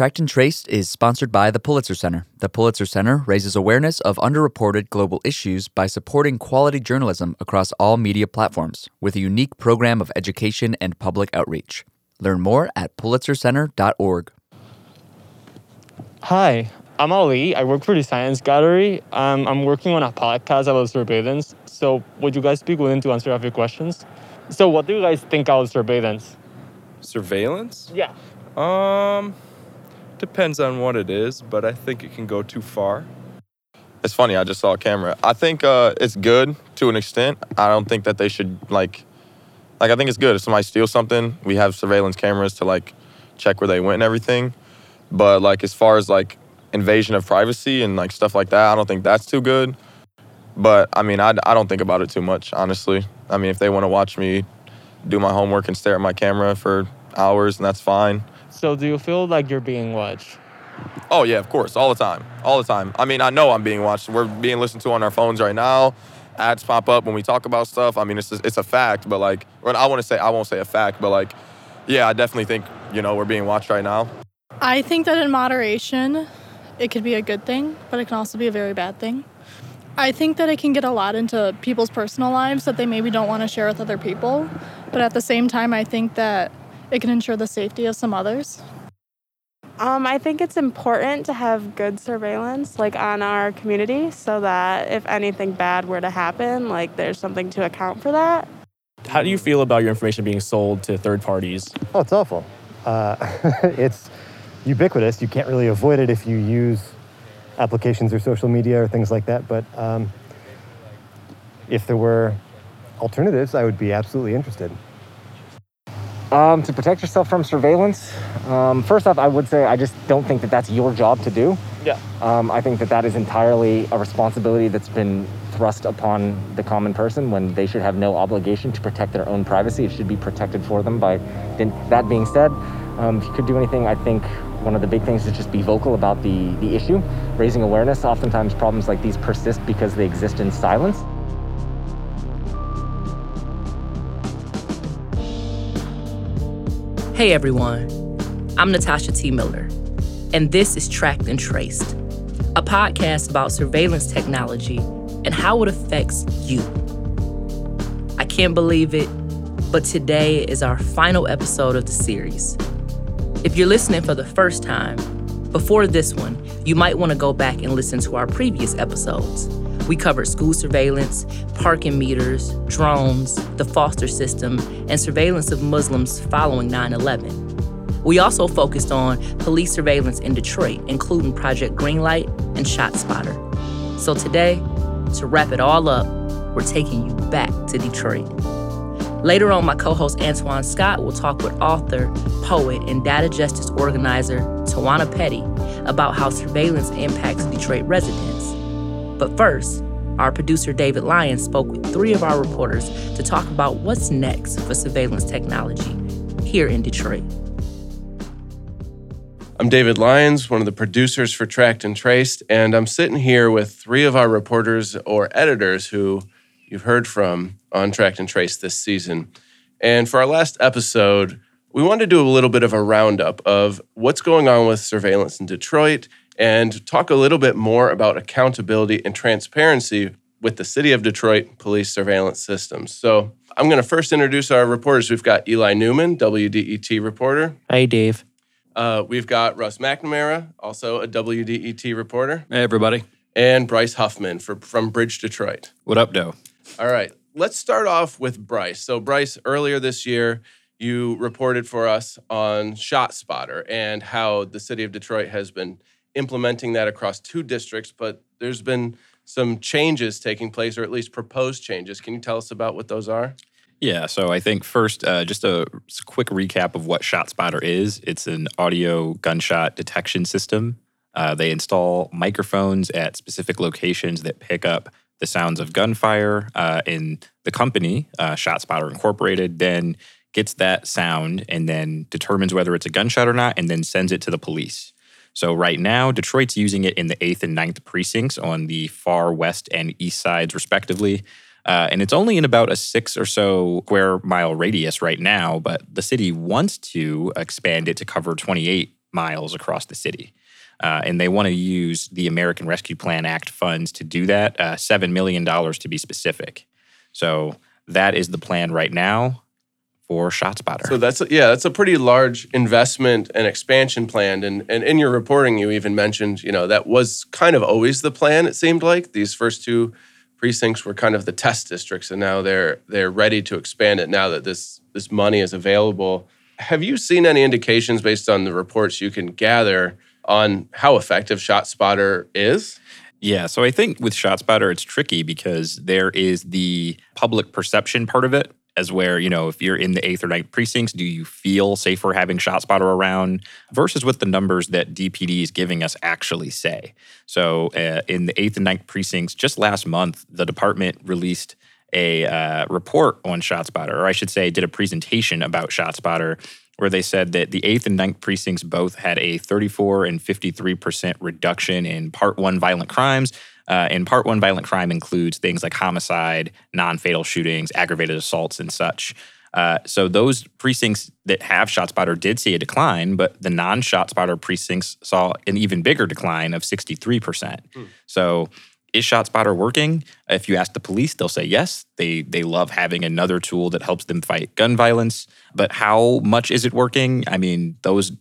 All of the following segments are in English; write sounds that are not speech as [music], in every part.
Tracked and Traced is sponsored by the Pulitzer Center. The Pulitzer Center raises awareness of underreported global issues by supporting quality journalism across all media platforms with a unique program of education and public outreach. Learn more at pulitzercenter.org. Hi, I'm Ali. I work for the Science Gallery. Um, I'm working on a podcast about surveillance. So, would you guys be willing to answer a few questions? So, what do you guys think about surveillance? Surveillance? Yeah. Um, depends on what it is, but I think it can go too far. It's funny. I just saw a camera. I think uh, it's good to an extent. I don't think that they should like, like I think it's good if somebody steals something. We have surveillance cameras to like check where they went and everything. But like as far as like invasion of privacy and like stuff like that, I don't think that's too good. But I mean, I, I don't think about it too much, honestly. I mean, if they want to watch me do my homework and stare at my camera for hours, and that's fine. So, do you feel like you're being watched? Oh yeah, of course, all the time, all the time. I mean, I know I'm being watched. We're being listened to on our phones right now. Ads pop up when we talk about stuff. I mean, it's just, it's a fact. But like, I want to say I won't say a fact, but like, yeah, I definitely think you know we're being watched right now. I think that in moderation, it could be a good thing, but it can also be a very bad thing. I think that it can get a lot into people's personal lives that they maybe don't want to share with other people. But at the same time, I think that it can ensure the safety of some others. Um, I think it's important to have good surveillance, like on our community, so that if anything bad were to happen, like there's something to account for that. How do you feel about your information being sold to third parties? Oh, it's awful. Uh, [laughs] it's ubiquitous. You can't really avoid it if you use applications or social media or things like that. But um, if there were alternatives, I would be absolutely interested. Um, to protect yourself from surveillance, um, first off, I would say I just don't think that that's your job to do. Yeah. Um, I think that that is entirely a responsibility that's been thrust upon the common person when they should have no obligation to protect their own privacy. It should be protected for them by. That being said, um, if you could do anything, I think one of the big things is just be vocal about the, the issue, raising awareness. Oftentimes, problems like these persist because they exist in silence. Hey everyone, I'm Natasha T. Miller, and this is Tracked and Traced, a podcast about surveillance technology and how it affects you. I can't believe it, but today is our final episode of the series. If you're listening for the first time, before this one, you might want to go back and listen to our previous episodes. We covered school surveillance, parking meters, drones, the foster system, and surveillance of Muslims following 9 11. We also focused on police surveillance in Detroit, including Project Greenlight and ShotSpotter. So today, to wrap it all up, we're taking you back to Detroit. Later on, my co host Antoine Scott will talk with author, poet, and data justice organizer Tawana Petty about how surveillance impacts Detroit residents. But first, our producer David Lyons spoke with three of our reporters to talk about what's next for surveillance technology here in Detroit. I'm David Lyons, one of the producers for Tracked and Traced, and I'm sitting here with three of our reporters or editors who you've heard from on Tracked and Traced this season. And for our last episode, we wanted to do a little bit of a roundup of what's going on with surveillance in Detroit and talk a little bit more about accountability and transparency with the City of Detroit police surveillance systems. So I'm going to first introduce our reporters. We've got Eli Newman, WDET reporter. Hey, Dave. Uh, we've got Russ McNamara, also a WDET reporter. Hey, everybody. And Bryce Huffman for, from Bridge Detroit. What up, Doe? All right. Let's start off with Bryce. So, Bryce, earlier this year, you reported for us on ShotSpotter and how the city of Detroit has been implementing that across two districts, but there's been some changes taking place, or at least proposed changes. Can you tell us about what those are? Yeah, so I think first, uh, just a quick recap of what ShotSpotter is. It's an audio gunshot detection system. Uh, they install microphones at specific locations that pick up the sounds of gunfire. Uh, the company, uh, ShotSpotter Incorporated, then gets that sound and then determines whether it's a gunshot or not, and then sends it to the police. So right now, Detroit's using it in the 8th and 9th precincts on the far west and east sides, respectively. Uh, and it's only in about a six or so square mile radius right now, but the city wants to expand it to cover 28 miles across the city. Uh, and they want to use the American Rescue Plan Act funds to do that, uh, $7 million to be specific. So that is the plan right now for ShotSpotter. So that's a, yeah, that's a pretty large investment and expansion plan. And and in your reporting, you even mentioned you know that was kind of always the plan. It seemed like these first two precincts were kind of the test districts, and now they're they're ready to expand it now that this this money is available. Have you seen any indications based on the reports you can gather on how effective ShotSpotter is? Yeah, so I think with ShotSpotter, it's tricky because there is the public perception part of it, as where, you know, if you're in the eighth or ninth precincts, do you feel safer having ShotSpotter around versus what the numbers that DPD is giving us actually say? So uh, in the eighth and ninth precincts, just last month, the department released a uh, report on ShotSpotter, or I should say, did a presentation about ShotSpotter where they said that the 8th and ninth precincts both had a 34 and 53% reduction in Part 1 violent crimes. Uh, and Part 1 violent crime includes things like homicide, non fatal shootings, aggravated assaults, and such. Uh, so those precincts that have ShotSpotter did see a decline, but the non-ShotSpotter precincts saw an even bigger decline of 63%. Hmm. So is ShotSpotter working? If you ask the police, they'll say yes. They they love having another tool that helps them fight gun violence. But how much is it working? I mean, those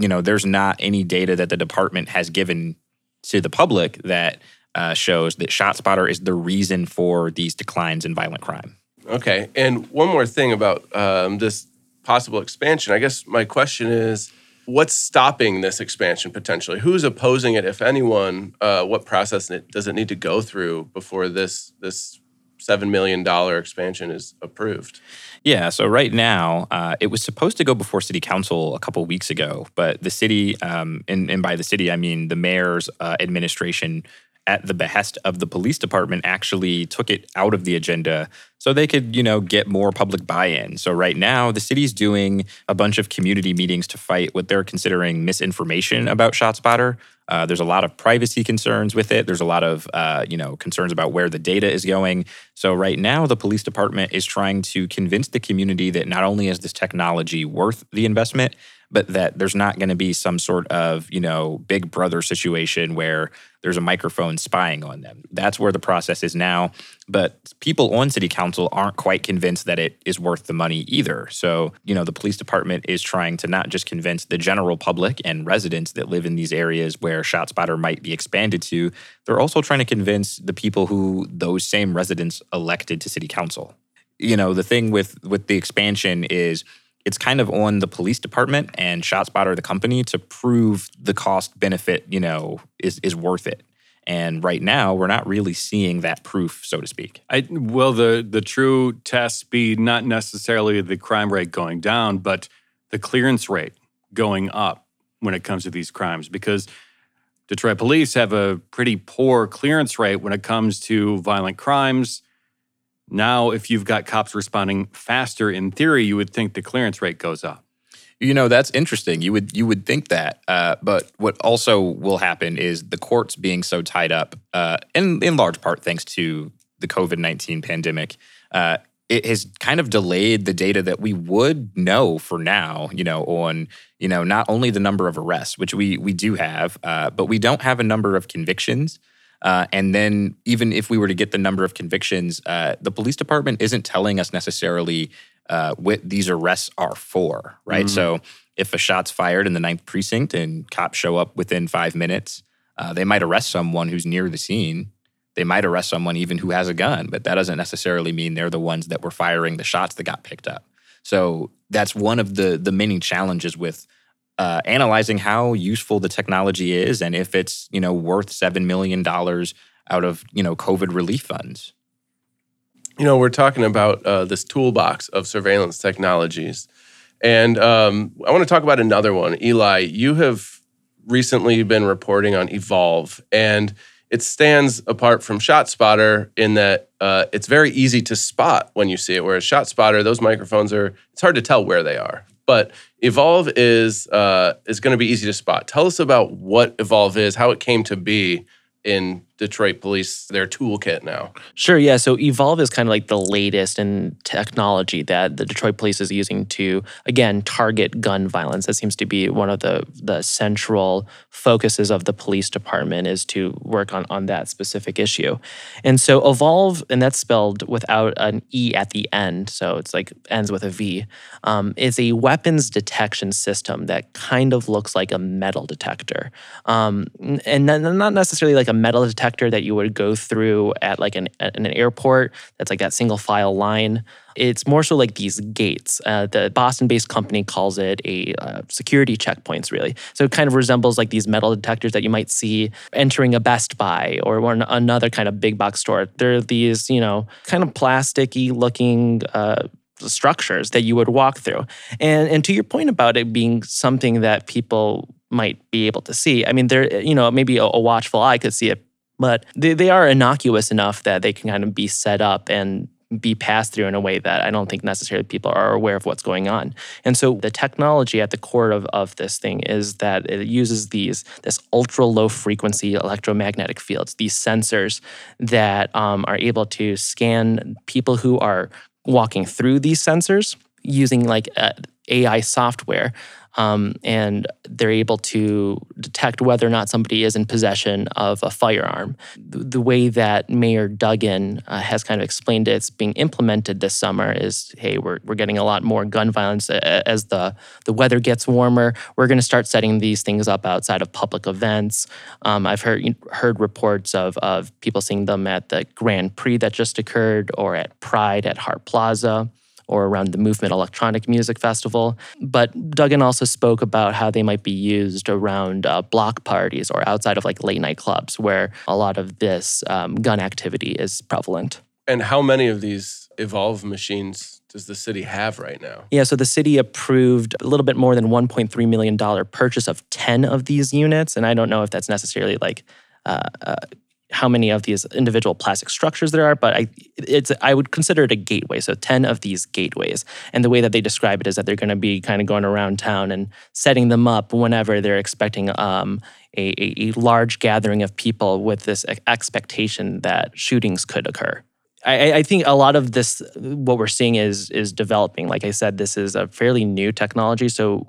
you know, there's not any data that the department has given to the public that uh, shows that ShotSpotter is the reason for these declines in violent crime. Okay, and one more thing about um, this possible expansion. I guess my question is what's stopping this expansion potentially? Who's opposing it, if anyone? Uh, what process does it need to go through before this this seven million dollar expansion is approved? Yeah, so right now uh, it was supposed to go before City Council a couple weeks ago, but the city, um, and, and, by the city I mean the mayor's uh, administration, at the behest of the police department, actually took it out of the agenda so they could, you know, get more public buy-in. So right now, the city's doing a bunch of community meetings to fight what they're considering misinformation about ShotSpotter. Uh, there's a lot of privacy concerns with it. There's a lot of, uh, you know, concerns about where the data is going. So right now, the police department is trying to convince the community that not only is this technology worth the investment, but that there's not going to be some sort of, you know, big brother situation where there's a microphone spying on them. That's where the process is now. But people on city council aren't quite convinced that it is worth the money either. So, you know, the police department is trying to not just convince the general public and residents that live in these areas where ShotSpotter might be expanded to, they're also trying to convince the people who those same residents elected to city council. You know, the thing with with the expansion is it's kind of on the police department and ShotSpotter, the company, to prove the cost benefit, you know, is is worth it. And right now, we're not really seeing that proof, so to speak. I, well, the the true test be not necessarily the crime rate going down, but the clearance rate going up when it comes to these crimes, because Detroit police have a pretty poor clearance rate when it comes to violent crimes now, if you've got cops responding faster, in theory, you would think the clearance rate goes up. You know that's interesting. You would you would think that, uh, but what also will happen is the courts being so tied up, uh, in in large part thanks to the COVID nineteen pandemic. Uh, it has kind of delayed the data that we would know for now. You know, on you know not only the number of arrests, which we we do have, uh, but we don't have a number of convictions. Uh, and then, even if we were to get the number of convictions, uh, the police department isn't telling us necessarily uh, what these arrests are for, right? Mm. So, if a shot's fired in the ninth precinct and cops show up within five minutes, uh, they might arrest someone who's near the scene. They might arrest someone even who has a gun, but that doesn't necessarily mean they're the ones that were firing the shots that got picked up. So that's one of the the many challenges with uh, analyzing how useful the technology is and if it's you know worth seven million dollars out of you know COVID relief funds. You know, we're talking about uh, this toolbox of surveillance technologies, and um, I want to talk about another one. Eli, you have recently been reporting on Evolv, and it stands apart from ShotSpotter in that uh, it's very easy to spot when you see it. Whereas ShotSpotter, those microphones are it's hard to tell where they are. But Evolv is uh, is going to be easy to spot. Tell us about what Evolv is, how it came to be in Detroit police their toolkit now? Sure, yeah. So Evolv is kind of like the latest in technology that the Detroit police is using to, again, target gun violence. That seems to be one of the the central focuses of the police department is to work on, on that specific issue. And so Evolv, and that's spelled without an E at the end, so it's like ends with a V, um, is a weapons detection system that kind of looks like a metal detector. Um, and not necessarily like a metal detector that you would go through at like an, at an airport that's like that single file line. It's more so like these gates. Uh, the Boston-based company calls it a uh, security checkpoints, really. So it kind of resembles like these metal detectors that you might see entering a Best Buy or one, another kind of big box store. They're these, you know, kind of plasticky looking. Uh, structures that you would walk through. And and to your point about it being something that people might be able to see. I mean, there, you know, maybe a, a watchful eye could see it, but they, they are innocuous enough that they can kind of be set up and be passed through in a way that I don't think necessarily people are aware of what's going on. And so the technology at the core of, of this thing is that it uses these this ultra low frequency electromagnetic fields, these sensors that um, are able to scan people who are walking through these sensors using like uh, AI software um, and they're able to detect whether or not somebody is in possession of a firearm. The, way that Mayor Duggan uh, has kind of explained it, it's being implemented this summer is, hey, we're, we're getting a lot more gun violence as the, the weather gets warmer. We're going to start setting these things up outside of public events. Um, I've heard heard reports of, of people seeing them at the Grand Prix that just occurred or at Pride at Hart Plaza or around the Movement Electronic Music Festival. But Duggan also spoke about how they might be used around uh, block parties or outside of like late night clubs where a lot of this um, gun activity is prevalent. And how many of these Evolv machines does the city have right now? Yeah, so the city approved a little bit more than $1.3 million purchase of 10 of these units. And I don't know if that's necessarily like uh, uh, how many of these individual plastic structures there are, but I it's I would consider it a gateway. So 10 of these gateways. And the way that they describe it is that they're going to be kind of going around town and setting them up whenever they're expecting um, a, a, large gathering of people with this expectation that shootings could occur. I, I, think a lot of this, what we're seeing is is developing. Like I said, this is a fairly new technology. So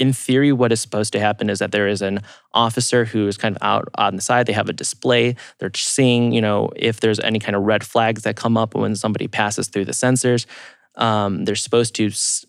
in theory, what is supposed to happen is that there is an officer who is kind of out on the side. They have a display. They're seeing, you know, if there's any kind of red flags that come up when somebody passes through the sensors. Um, they're supposed to s-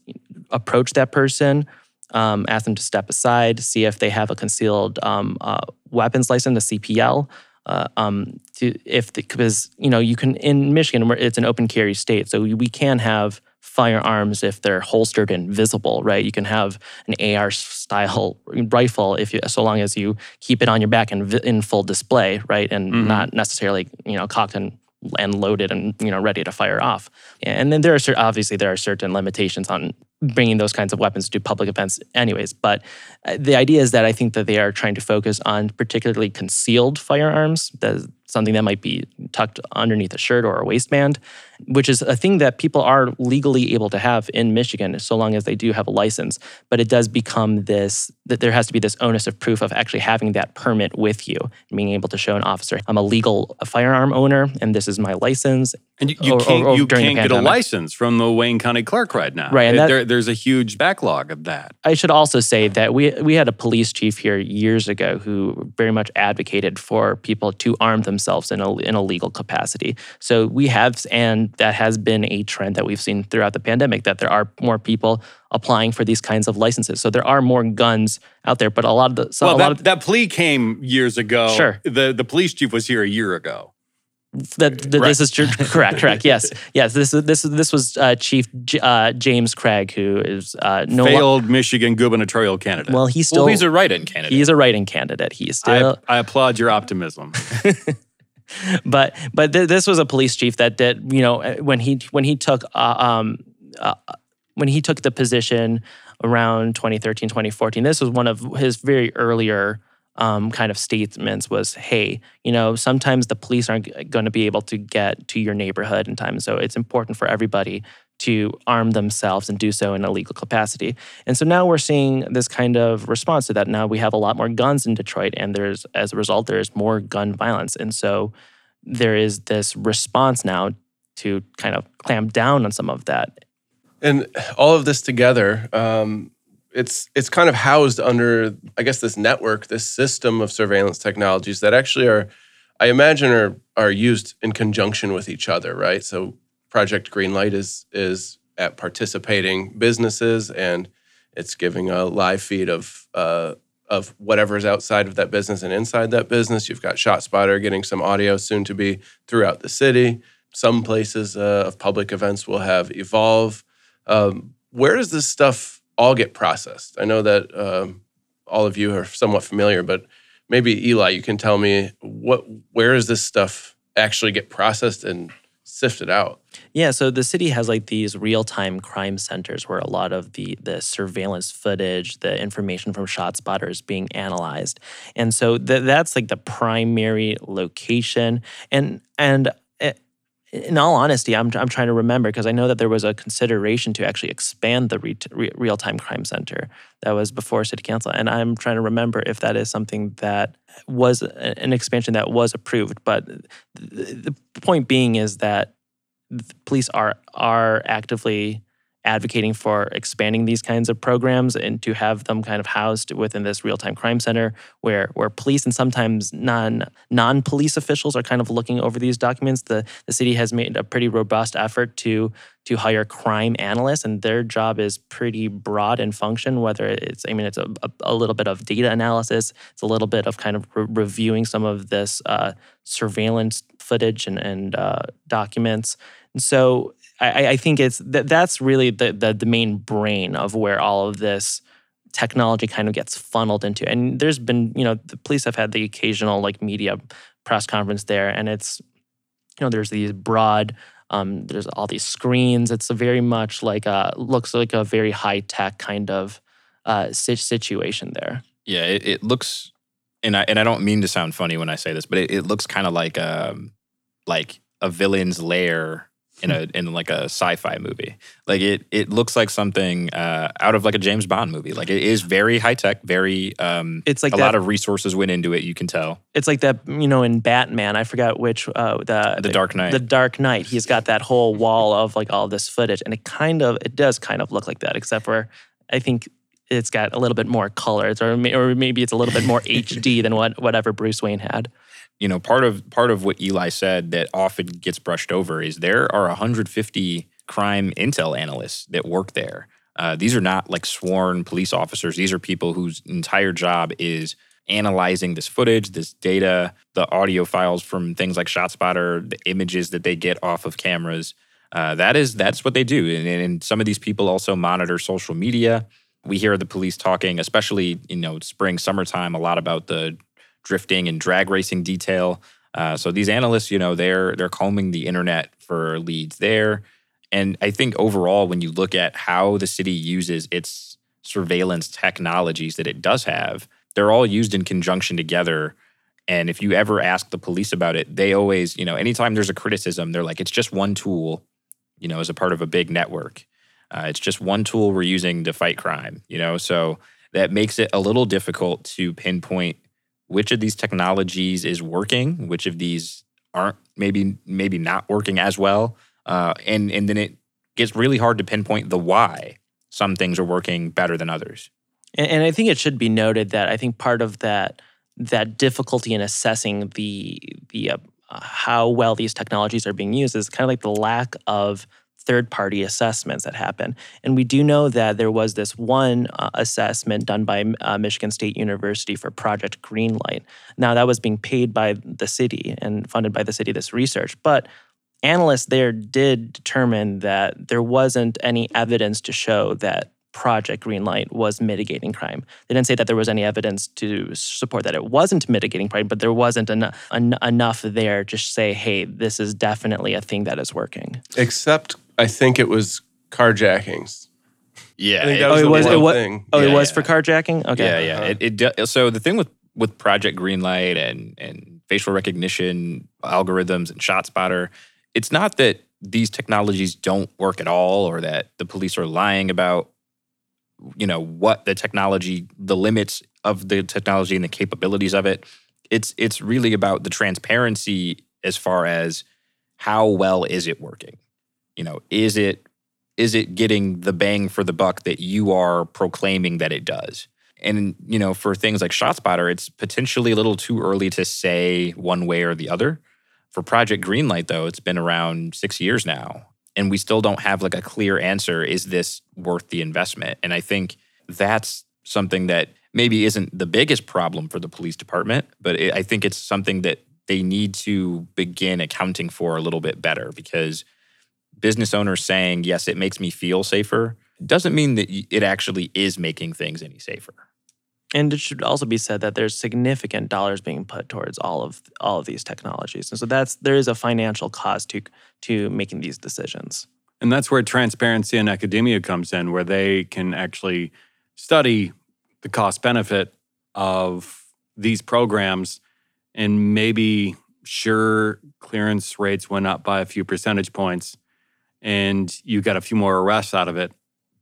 approach that person, um, ask them to step aside, see if they have a concealed um, uh, weapons license, a CPL. Uh, um, to if because you know you can in Michigan it's an open carry state, so we can have firearms if they're holstered and visible, right? You can have an AR style rifle if you, so long as you keep it on your back and in full display, right, and mm-hmm. not necessarily you know cocked and and loaded and you know ready to fire off. And then there are obviously there are certain limitations on bringing those kinds of weapons to public events anyways but uh, the idea is that i think that they are trying to focus on particularly concealed firearms that something that might be tucked underneath a shirt or a waistband which is a thing that people are legally able to have in Michigan so long as they do have a license. But it does become this that there has to be this onus of proof of actually having that permit with you, and being able to show an officer, I'm a legal firearm owner and this is my license. And you, you or, can't, or, or you can't get a license from the Wayne County Clerk right now. Right. And that, there's a huge backlog of that. I should also say that we, we had a police chief here years ago who very much advocated for people to arm themselves in a, in a legal capacity. So we have, and that has been a trend that we've seen throughout the pandemic that there are more people applying for these kinds of licenses. So there are more guns out there, but a lot of the so well, that, of, that plea came years ago. Sure, the the police chief was here a year ago. That, that right. this is true, [laughs] correct, correct. Yes, yes. This is this this was uh, Chief uh, James Craig, who is uh, no failed lo- Michigan gubernatorial candidate. Well, he's still well, he's a write-in candidate. He's a write-in candidate. He's still. I, I applaud your optimism. [laughs] but but th- this was a police chief that did you know uh, when he when he took uh, um, uh, when he took the position around 2013 2014 this was one of his very earlier um, kind of statements was hey you know sometimes the police aren't going to be able to get to your neighborhood in time so it's important for everybody to arm themselves and do so in a legal capacity. And so now we're seeing this kind of response to that. Now we have a lot more guns in Detroit, and there's as a result there's more gun violence, and so there is this response now to kind of clamp down on some of that. And all of this together, um, it's it's kind of housed under, I guess, this network, this system of surveillance technologies that actually are, I imagine, are are used in conjunction with each other, right? So Project Greenlight is is at participating businesses and it's giving a live feed of uh, of whatever's outside of that business and inside that business. You've got ShotSpotter getting some audio soon to be throughout the city. Some places uh, of public events will have Evolv. Um, where does this stuff all get processed? I know that um, all of you are somewhat familiar, but maybe Eli, you can tell me what where does this stuff actually get processed and sifted out? Yeah, so the city has like these real-time crime centers where a lot of the the surveillance footage, the information from ShotSpotter is being analyzed, and so th- that's like the primary location. And and in all honesty, I'm I'm trying to remember because I know that there was a consideration to actually expand the re- re- real-time crime center that was before city council, and I'm trying to remember if that is something that was an expansion that was approved. But the point being is that the police are are actively advocating for expanding these kinds of programs and to have them kind of housed within this real-time crime center where where police and sometimes non non-police officials are kind of looking over these documents. The the city has made a pretty robust effort to to hire crime analysts and their job is pretty broad in function whether it's i mean it's a, a, little bit of data analysis. It's a little bit of kind of re- reviewing some of this uh, surveillance footage and, and uh, documents. And so I, I think it's that that's really the, the the main brain of where all of this technology kind of gets funneled into. And there's been, you know, the police have had the occasional like media press conference there, and it's, you know, there's these broad. Um, there's all these screens. It's very much like a looks like a very high tech kind of uh, situation there. Yeah, it, it looks, and I and I don't mean to sound funny when I say this, but it, it looks kind of like um like a villain's lair in a in like a sci-fi movie. Like it it looks like something uh, out of like a James Bond movie. Like it is very high tech, very um it's like a that, lot of resources went into it, you can tell. It's like that, you know, in Batman, I forgot which uh the The Dark Knight. The Dark Knight. He's got that whole wall of like all this footage and it kind of it does kind of look like that except for I think it's got a little bit more colors or or maybe it's a little bit more [laughs] HD than what whatever Bruce Wayne had you know part of part of what Eli said that often gets brushed over is there are 150 crime intel analysts that work there. Uh, these are not like sworn police officers. These are people whose entire job is analyzing this footage, this data, the audio files from things like ShotSpotter, the images that they get off of cameras. Uh, that is that's what they do. And, and some of these people also monitor social media. We hear the police talking, especially you know spring, summertime, a lot about the drifting and drag racing detail. Uh, so these analysts, you know, they're they're combing the internet for leads there. And I think overall, when you look at how the city uses its surveillance technologies that it does have, they're all used in conjunction together. And if you ever ask the police about it, they always, you know, anytime there's a criticism, they're like, it's just one tool, you know, as a part of a big network. Uh, it's just one tool we're using to fight crime, you know? So that makes it a little difficult to pinpoint which of these technologies is working, which of these aren't maybe maybe not working as well, uh, and and then it gets really hard to pinpoint the why some things are working better than others. And, and I think it should be noted that I think part of that that difficulty in assessing the the uh, how well these technologies are being used is kind of like the lack of third party assessments that happen. And we do know that there was this one uh, assessment done by uh, Michigan State University for Project Greenlight. Now, that was being paid by the city and funded by the city, this research. But analysts there did determine that there wasn't any evidence to show that Project Greenlight was mitigating crime. They didn't say that there was any evidence to support that it wasn't mitigating crime, but there wasn't en- en- enough there to say, hey, this is definitely a thing that is working. Except I think it was carjackings. Yeah. I think that oh, was it the was. It was. thing. Oh, it was yeah. for carjacking. Okay. Yeah, yeah. It, it so the thing with with Project Greenlight and and facial recognition algorithms and ShotSpotter, it's not that these technologies don't work at all or that the police are lying about you know what the technology the limits of the technology and the capabilities of it it's it's really about the transparency as far as how well is it working you know is it is it getting the bang for the buck that you are proclaiming that it does? And you know for things like shotspotter it's potentially a little too early to say one way or the other. For project greenlight though it's been around six years now and we still don't have like a clear answer is this worth the investment? And i think that's something that maybe isn't the biggest problem for the police department but it, i think it's something that they need to begin accounting for a little bit better because business owners saying yes it makes me feel safer doesn't mean that it actually is making things any safer. And it should also be said that there's significant dollars being put towards all of all of these technologies, and so that's there is a financial cost to to making these decisions. And that's where transparency in academia comes in, where they can actually study the cost benefit of these programs and maybe sure clearance rates went up by a few percentage points and you got a few more arrests out of it.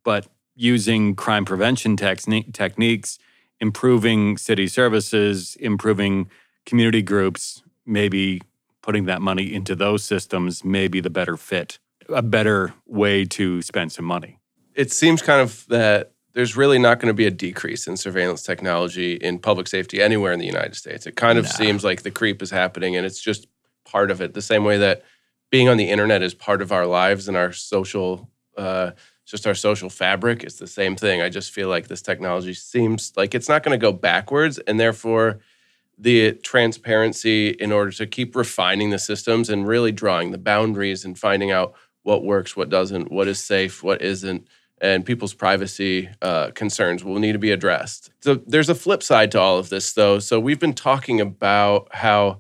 But using crime prevention techni- techniques, improving city services, improving community groups, maybe putting that money into those systems may be the better fit, a better way to spend some money. It seems kind of that there's really not going to be a decrease in surveillance technology in public safety anywhere in the United States. It kind of Nah. seems like the creep is happening and it's just part of it. The same way that being on the internet is part of our lives and our social, uh, just our social fabric. It's the same thing. I just feel like this technology seems like it's not going to go backwards and therefore the transparency in order to keep refining the systems and really drawing the boundaries and finding out what works, what doesn't, what is safe, what isn't, and people's privacy uh, concerns will need to be addressed. So there's a flip side to all of this, though. So we've been talking about how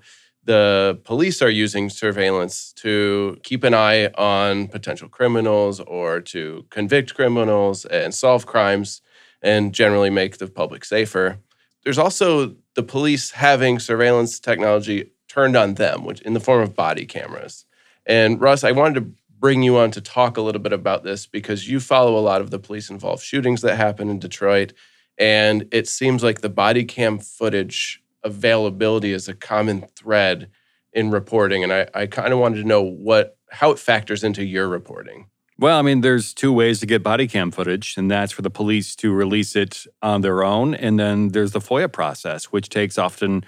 the police are using surveillance to keep an eye on potential criminals or to convict criminals and solve crimes and generally make the public safer. There's also the police having surveillance technology turned on them, which in the form of body cameras. And Russ, I wanted to bring you on to talk a little bit about this because you follow a lot of the police involved shootings that happen in Detroit. And it seems like the body cam footage availability is a common thread in reporting. And I, I kind of wanted to know what how it factors into your reporting. Well, I mean, there's two ways to get body cam footage, and that's for the police to release it on their own. And then there's the FOIA process, which takes often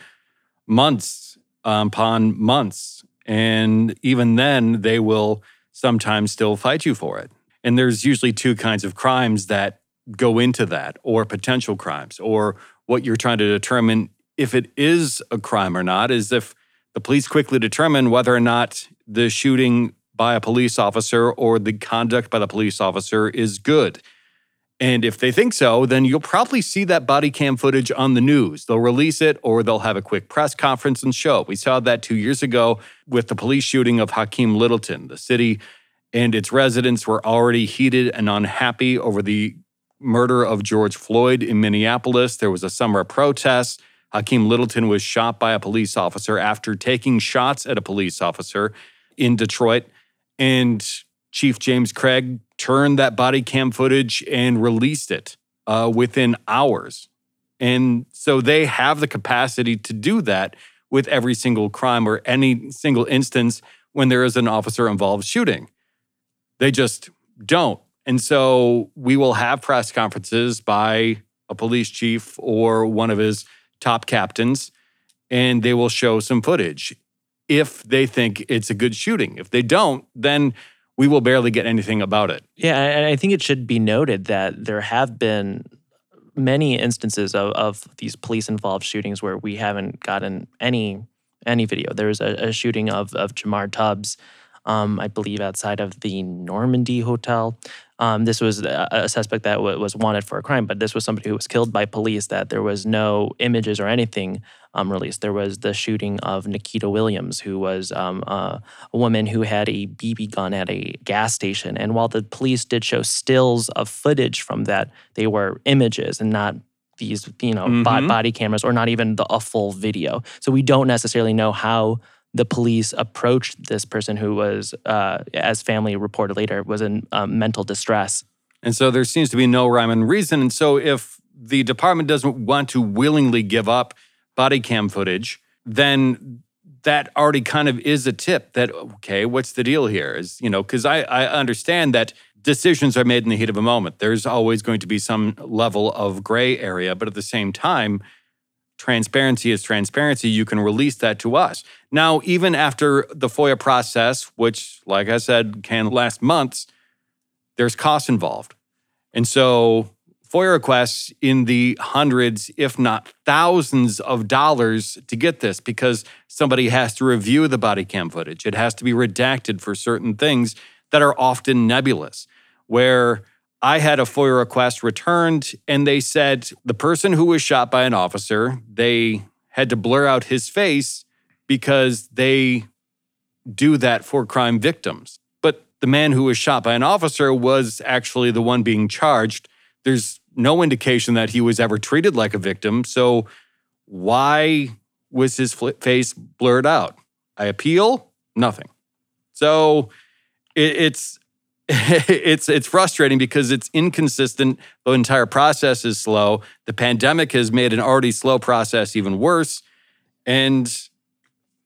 months um, upon months. And even then, they will sometimes still fight you for it. And there's usually two kinds of crimes that go into that, or potential crimes, or what you're trying to determine if it is a crime or not is if the police quickly determine whether or not the shooting by a police officer or the conduct by the police officer is good. And if they think so, then you'll probably see that body cam footage on the news. They'll release it or they'll have a quick press conference and show. it. We saw that two years ago with the police shooting of Hakeem Littleton. The city and its residents were already heated and unhappy over the murder of George Floyd in Minneapolis. There was a summer protest. Hakeem Littleton was shot by a police officer after taking shots at a police officer in Detroit. And Chief James Craig turned that body cam footage and released it uh, within hours. And so they have the capacity to do that with every single crime or any single instance when there is an officer involved shooting. They just don't. And so we will have press conferences by a police chief or one of his top captains, and they will show some footage if they think it's a good shooting. If they don't, then we will barely get anything about it. Yeah, and I think it should be noted that there have been many instances of, of these police involved shootings where we haven't gotten any any video. There was a, a shooting of of Jamar Tubbs, um, I believe, outside of the Normandy Hotel. Um, this was a, a suspect that w- was wanted for a crime, but this was somebody who was killed by police. That there was no images or anything um, released. There was the shooting of Nikita Williams, who was um, uh, a woman who had a BB gun at a gas station. And while the police did show stills of footage from that, they were images and not these, you know, Mhm. body cameras or not even the, a full video. So we don't necessarily know how the police approached this person who was, uh, as family reported later, was in um, mental distress. And so there seems to be no rhyme and reason. And so if the department doesn't want to willingly give up body cam footage, then that already kind of is a tip that okay, what's the deal here? Is you know because I I understand that decisions are made in the heat of a moment. There's always going to be some level of gray area, but at the same time, transparency is transparency. You can release that to us. Now, even after the FOIA process, which, like I said, can last months, there's costs involved. And so FOIA requests in the hundreds, if not thousands of dollars to get this because somebody has to review the body cam footage. It has to be redacted for certain things that are often nebulous, where I had a FOIA request returned and they said the person who was shot by an officer, they had to blur out his face because they do that for crime victims. But the man who was shot by an officer was actually the one being charged. There's no indication that he was ever treated like a victim. So why was his face blurred out? I appeal, nothing. So it, it's [laughs] it's it's frustrating because it's inconsistent. The entire process is slow. The pandemic has made an already slow process even worse. And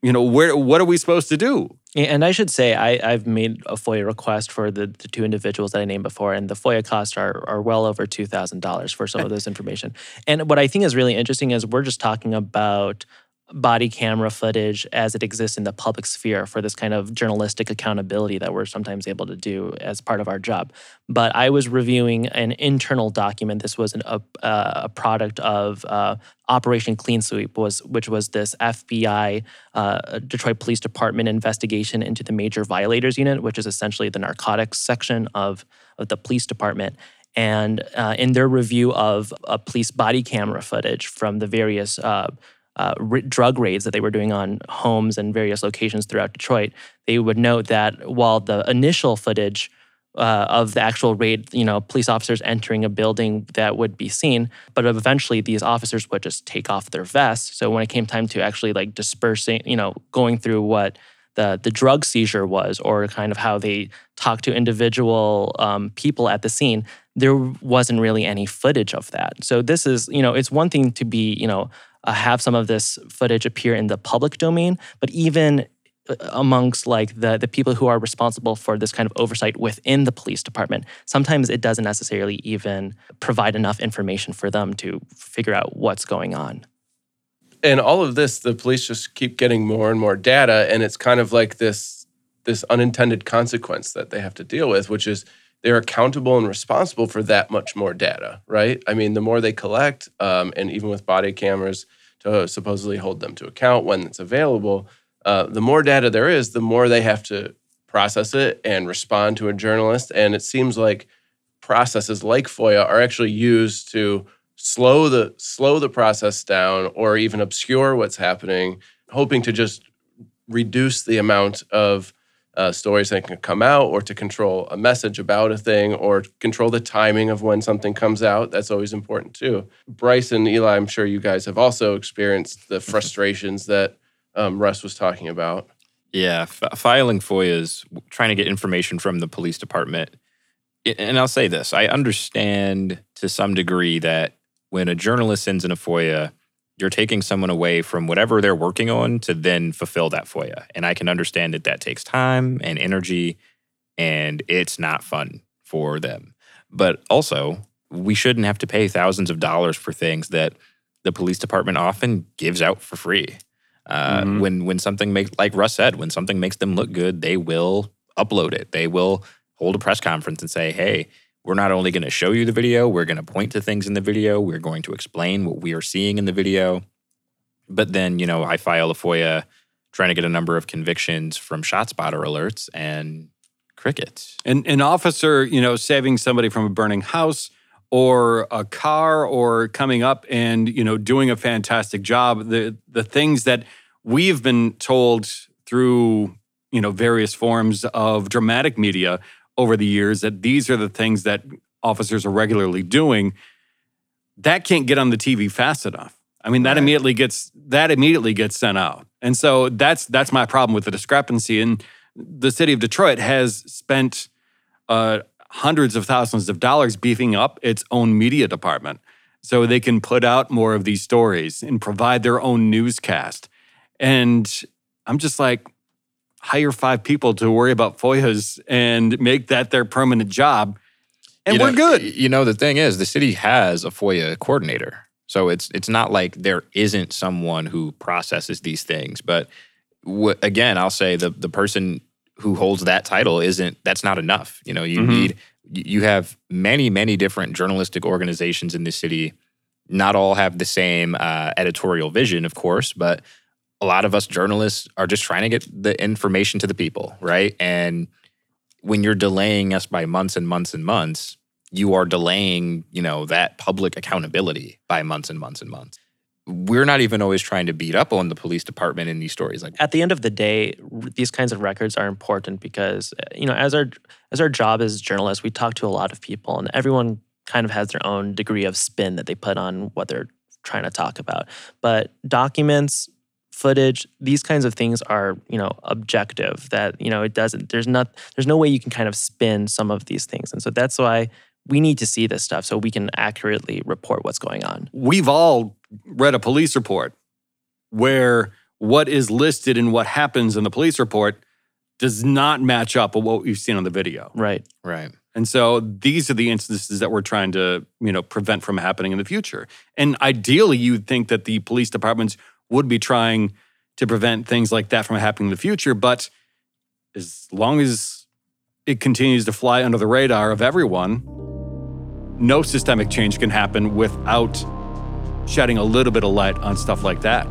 you know, where what are we supposed to do? And I should say, I, have made a FOIA request for the, the two individuals that I named before, and the FOIA costs are, are well over $2,000 for some of this information. And what I think is really interesting is we're just talking about body camera footage as it exists in the public sphere for this kind of journalistic accountability that we're sometimes able to do as part of our job. But I was reviewing an internal document. This was an, a, a product of uh, Operation Clean Sweep, was which was this FBI uh, Detroit Police Department investigation into the Major Violators Unit, which is essentially the narcotics section of, of the police department. And uh, in their review of a police body camera footage from the various uh, uh, drug raids that they were doing on homes and various locations throughout Detroit, they would note that while the initial footage uh, of the actual raid, you know, police officers entering a building that would be seen, but eventually these officers would just take off their vests. So when it came time to actually like dispersing, you know, going through what the the drug seizure was, or kind of how they talked to individual um, people at the scene, there wasn't really any footage of that. So this is, you know, it's one thing to be, you know, uh, have some of this footage appear in the public domain, but even uh, amongst like the the people who are responsible for this kind of oversight within the police department sometimes it doesn't necessarily even provide enough information for them to figure out what's going on. And all of this the police just keep getting more and more data and it's kind of like this this unintended consequence that they have to deal with which is they're accountable and responsible for that much more data right i mean the more they collect um, and even with body cameras to supposedly hold them to account when it's available, uh, the more data there is, the more they have to process it and respond to a journalist. And it seems like processes like FOIA are actually used to slow the slow the process down or even obscure what's happening, hoping to just reduce the amount of uh, stories that can come out or to control a message about a thing or control the timing of when something comes out. That's always important too. Bryce and Eli, I'm sure you guys have also experienced the [laughs] frustrations that um, Russ was talking about. Yeah, f- filing FOIAs, trying to get information from the police department. And I'll say this I understand to some degree that when a journalist sends in a FOIA, you're taking someone away from whatever they're working on to then fulfill that FOIA. And I can understand that that takes time and energy and it's not fun for them. But also, we shouldn't have to pay thousands of dollars for things that the police department often gives out for free. Uh, mm-hmm. When when something makes, like Russ said, when something makes them look good, they will upload it. They will hold a press conference and say, "Hey, we're not only going to show you the video, we're going to point to things in the video, we're going to explain what we are seeing in the video. But then, you know, I file a FOIA trying to get a number of convictions from ShotSpotter alerts and crickets. And an officer, you know, saving somebody from a burning house or a car or coming up and, you know, doing a fantastic job, the the things that we've been told through, you know, various forms of dramatic media over the years that these are the things that officers are regularly doing, that can't get on the TV fast enough. I mean, that right. immediately gets that immediately gets sent out. And so that's that's my problem with the discrepancy. And the city of Detroit has spent uh, hundreds of thousands of dollars beefing up its own media department so they can put out more of these stories and provide their own newscast. And I'm just like, hire five people to worry about FOIAs and make that their permanent job. And You we're know- good. You know, the thing is, the city has a FOIA coordinator. So it's it's not like there isn't someone who processes these things. But wh- again, I'll say the the person who holds that title isn't that's not enough. You know, you Mhm. need you you have many many different journalistic organizations in the city. Not all have the same uh, editorial vision, of course, but a lot of us journalists are just trying to get the information to the people, right? And when you're delaying us by months and months and months, you are delaying, you know, that public accountability by months and months and months. We're not even always trying to beat up on the police department in these stories. Like, at the end of the day, these kinds of records are important because uh, you know, as our as our job as journalists, we talk to a lot of people, and everyone kind of has their own degree of spin that they put on what they're trying to talk about. But documents, footage, these kinds of things are you know objective. That you know, it doesn't. There's not. There's no way you can kind of spin some of these things, and so that's why we need to see this stuff so we can accurately report what's going on. We've all read a police report where what is listed and what happens in the police report does not match up with what we've seen on the video. Right. right. And so these are the instances that we're trying to, you know, prevent from happening in the future. And ideally, you'd think that the police departments would be trying to prevent things like that from happening in the future. But as long as it continues to fly under the radar of everyone, no systemic change can happen without shedding a little bit of light on stuff like that.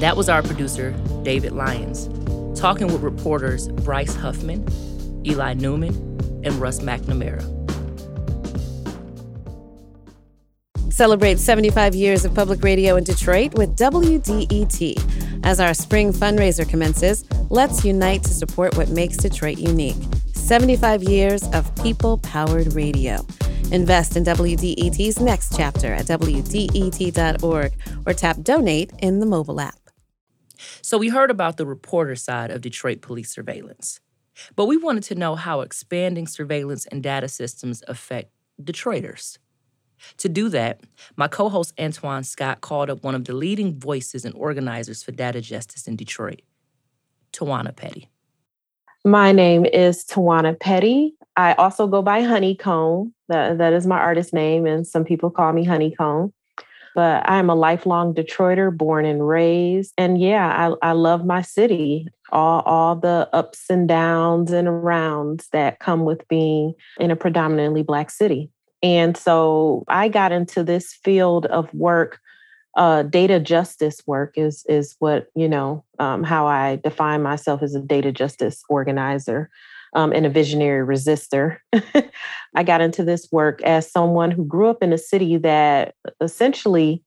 That was our producer, David Lyons, talking with reporters Bryce Huffman, Eli Newman, and Russ McNamara. Celebrate 75 years of public radio in Detroit with WDET. As our spring fundraiser commences, let's unite to support what makes Detroit unique. 75 years of people powered radio. Invest in WDET's next chapter at WDET.org or tap donate in the mobile app. So we heard about the reporter side of Detroit police surveillance. But we wanted to know how expanding surveillance and data systems affect Detroiters. To do that, my co host Antoine Scott called up one of the leading voices and organizers for data justice in Detroit, Tawana Petty. My name is Tawana Petty. I also go by Honeycomb. That, that is my artist name, and some people call me Honeycomb. But I am a lifelong Detroiter, born and raised. And yeah, I, I love my city, all, all the ups and downs and arounds that come with being in a predominantly Black city. And so I got into this field of work uh, data justice work is is what you know um, how I define myself as a data justice organizer um, and a visionary resistor. [laughs] I got into this work as someone who grew up in a city that essentially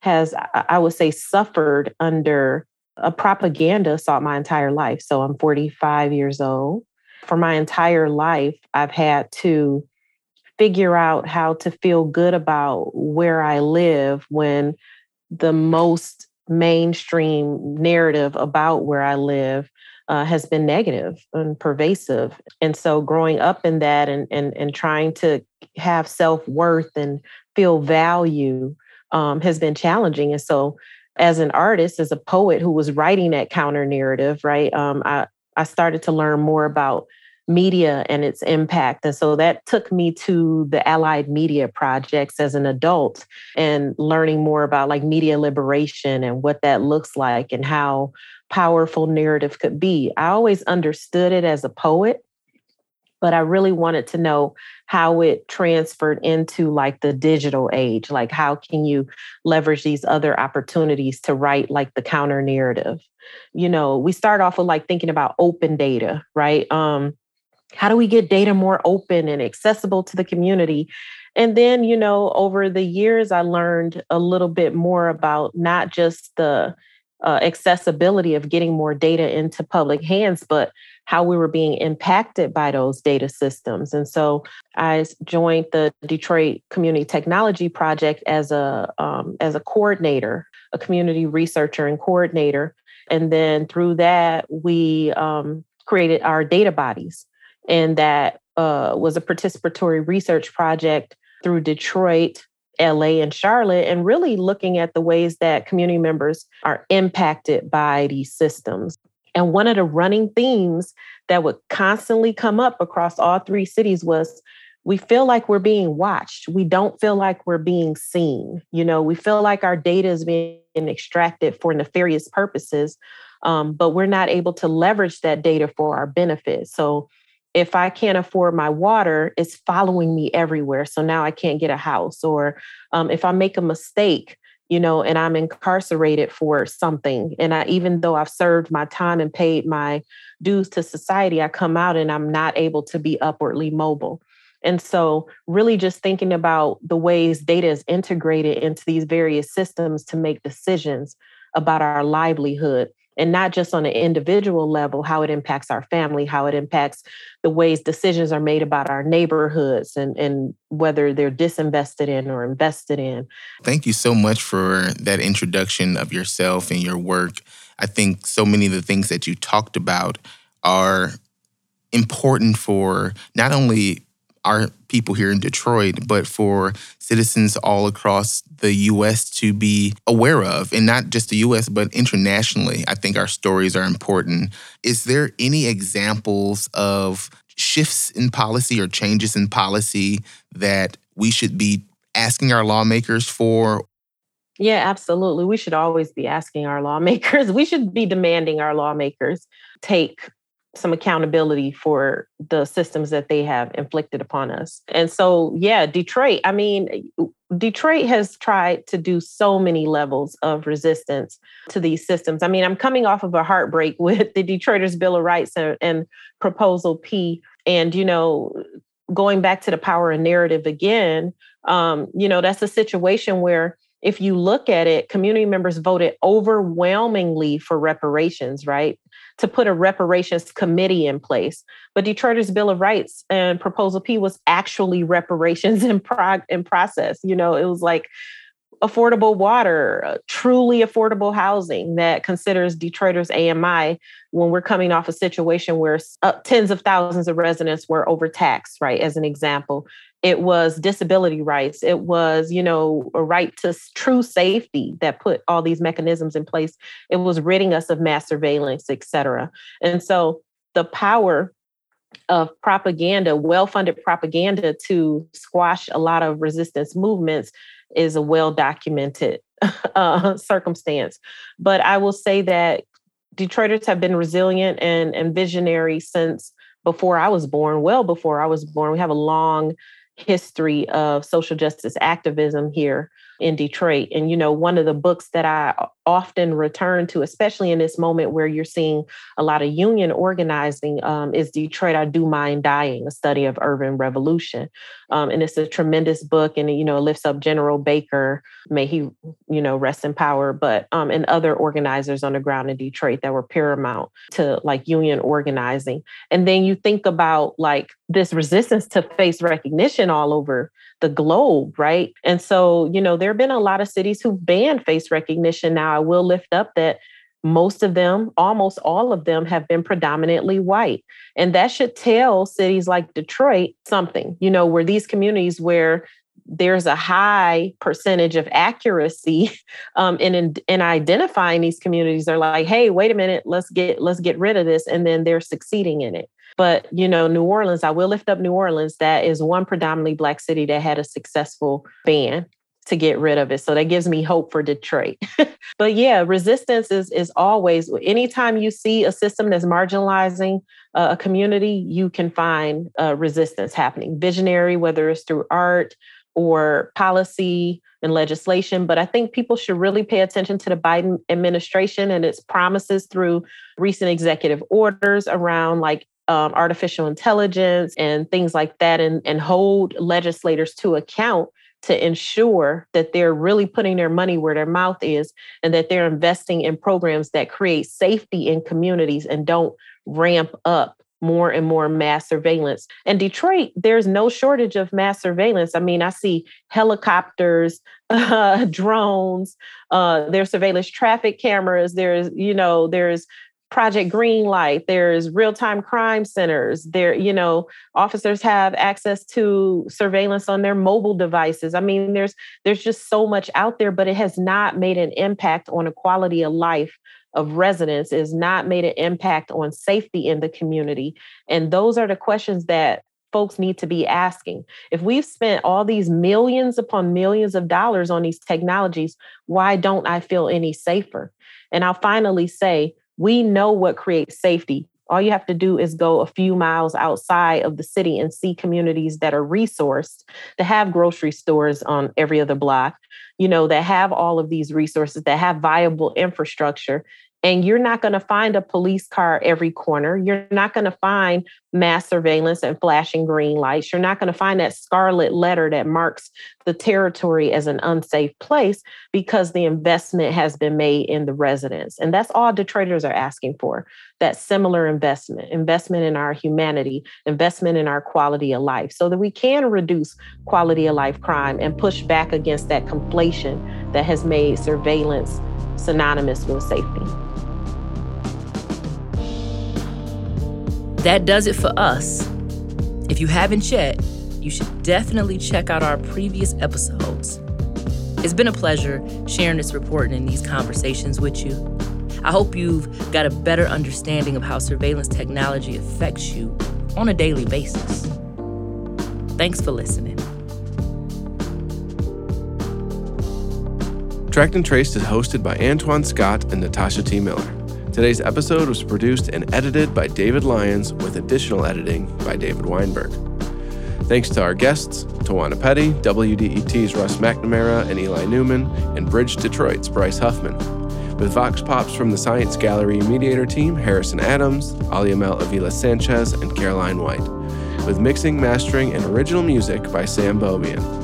has, I would say, suffered under a propaganda assault my entire life. So I'm 45 years old. For my entire life, I've had to figure out how to feel good about where I live when the most mainstream narrative about where I live uh, has been negative and pervasive. And so growing up in that and and, and trying to have self-worth and feel value um, has been challenging. And so as an artist, as a poet who was writing that counter narrative, right, um, I, I started to learn more about media and its impact. And so that took me to the Allied Media Projects as an adult and learning more about like media liberation and what that looks like and how powerful narrative could be. I always understood it as a poet, but I really wanted to know how it transferred into like the digital age. Like, how can you leverage these other opportunities to write like the counter narrative? You know, we start off with like thinking about open data, right? Um, how do we get data more open and accessible to the community? And then, you know, over the years, I learned a little bit more about not just the uh, accessibility of getting more data into public hands, but how we were being impacted by those data systems. And so I joined the Detroit Community Technology Project as a um, as a coordinator a community researcher and coordinator. And then through that, we um, created our data bodies. And that uh, was a participatory research project through Detroit, LA, and Charlotte, and really looking at the ways that community members are impacted by these systems. And one of the running themes that would constantly come up across all three cities was we feel like we're being watched. We don't feel like we're being seen. You know, we feel like our data is being extracted for nefarious purposes, um, but we're not able to leverage that data for our benefit. So if I can't afford my water, it's following me everywhere. So now I can't get a house. Or um, if I make a mistake, you know, and I'm incarcerated for something, and I, even though I've served my time and paid my dues to society, I come out and I'm not able to be upwardly mobile. And so, really, just thinking about the ways data is integrated into these various systems to make decisions about our livelihood and not just on an individual level, how it impacts our family, how it impacts the ways decisions are made about our neighborhoods and, and whether they're disinvested in or invested in. Thank you so much for that introduction of yourself and your work. I think so many of the things that you talked about are important for not only our people here in Detroit, but for citizens all across the US to be aware of, and not just the US, but internationally. I think our stories are important. Is there any examples of shifts in policy or changes in policy that we should be asking our lawmakers for? Yeah, absolutely. We should always be asking our lawmakers. [laughs] We should be demanding our lawmakers take some accountability for the systems that they have inflicted upon us. And so, yeah, Detroit, I mean, Detroit has tried to do so many levels of resistance to these systems. I mean, I'm coming off of a heartbreak [laughs] with the Detroiters Bill of Rights and, and Proposal P. And, you know, going back to the power of narrative again, um, you know, that's a situation where if you look at it, community members voted overwhelmingly for reparations, right? To put a reparations committee in place. But Detroiters Bill of Rights and Proposal P was actually reparations [laughs] in, prog- in process. You know, it was like affordable water, uh, truly affordable housing that considers Detroiters AMI when we're coming off a situation where uh, tens of thousands of residents were overtaxed, right? As an example, it was disability rights it was you know a right to true safety that put all these mechanisms in place it was ridding us of mass surveillance et cetera and so the power of propaganda well-funded propaganda to squash a lot of resistance movements is a well-documented [laughs] uh, circumstance but i will say that detroiters have been resilient and, and visionary since before I was born, well before I was born. We have a long history of social justice activism here in Detroit. And, you know, one of the books that I often return to, especially in this moment where you're seeing a lot of union organizing, um, is Detroit I Do Mind Dying, a study of urban revolution. Um, and it's a tremendous book and, you know, it lifts up General Baker, may he, you know, rest in power, but, um, and other organizers on the ground in Detroit that were paramount to like union organizing. And then you think about like this resistance to face recognition all over the globe, right? And so, you know, there have been a lot of cities who've banned face recognition. Now, I will lift up that most of them, almost all of them, have been predominantly white. And that should tell cities like Detroit something, you know, where these communities where there's a high percentage of accuracy [laughs] um, in, in, in identifying these communities are like hey wait a minute let's get let's get rid of this and then they're succeeding in it but, you know, New Orleans, I will lift up New Orleans. That is one predominantly Black city that had a successful ban to get rid of it. So that gives me hope for Detroit. [laughs] but yeah, resistance is is always anytime you see a system that's marginalizing uh, a community, you can find uh, resistance happening. Visionary, whether it's through art or policy and legislation. But I think people should really pay attention to the Biden administration and its promises through recent executive orders around like um, artificial intelligence and things like that and, and hold legislators to account to ensure that they're really putting their money where their mouth is and that they're investing in programs that create safety in communities and don't ramp up more and more mass surveillance. And Detroit, there's no shortage of mass surveillance. I mean, I see helicopters, [laughs] uh, drones, uh, there's surveillance traffic cameras, there's, you know, there's Project Greenlight, there's real-time crime centers. There, you know, officers have access to surveillance on their mobile devices. I mean, there's there's just so much out there, but it has not made an impact on a quality of life of residents, has not made an impact on safety in the community. And those are the questions that folks need to be asking. If we've spent all these millions upon millions of dollars on these technologies, why don't I feel any safer? And I'll finally say, we know what creates safety. All you have to do is go a few miles outside of the city and see communities that are resourced to have grocery stores on every other block, you know, that have all of these resources, that have viable infrastructure. And you're not going to find a police car every corner. You're not going to find mass surveillance and flashing green lights. You're not going to find that scarlet letter that marks the territory as an unsafe place because the investment has been made in the residents. And that's all Detroiters are asking for that similar investment, investment in our humanity, investment in our quality of life, so that we can reduce quality of life crime and push back against that conflation that has made surveillance synonymous with safety. That does it for us. If you haven't yet, you should definitely check out our previous episodes. It's been a pleasure sharing this report and these conversations with you. I hope you've got a better understanding of how surveillance technology affects you on a daily basis. Thanks for listening. Tracked and Traced is hosted by Antoine Scott and Natasha T. Miller. Today's episode was produced and edited by David Lyons with additional editing by David Weinberg. Thanks to our guests, Tawana Petty, WDET's Russ McNamara and Eli Newman, and Bridge Detroit's Bryce Huffman. With Vox Pops from the Science Gallery Mediator team, Harrison Adams, Aliamel Avila Sanchez, and Caroline White. With mixing, mastering, and original music by Sam Beaubien.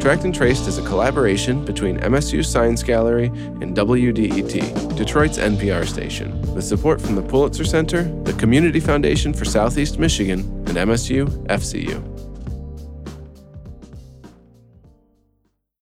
Tracked and Traced is a collaboration between MSU Science Gallery and WDET, Detroit's NPR station, with support from the Pulitzer Center, the Community Foundation for Southeast Michigan, and MSU FCU.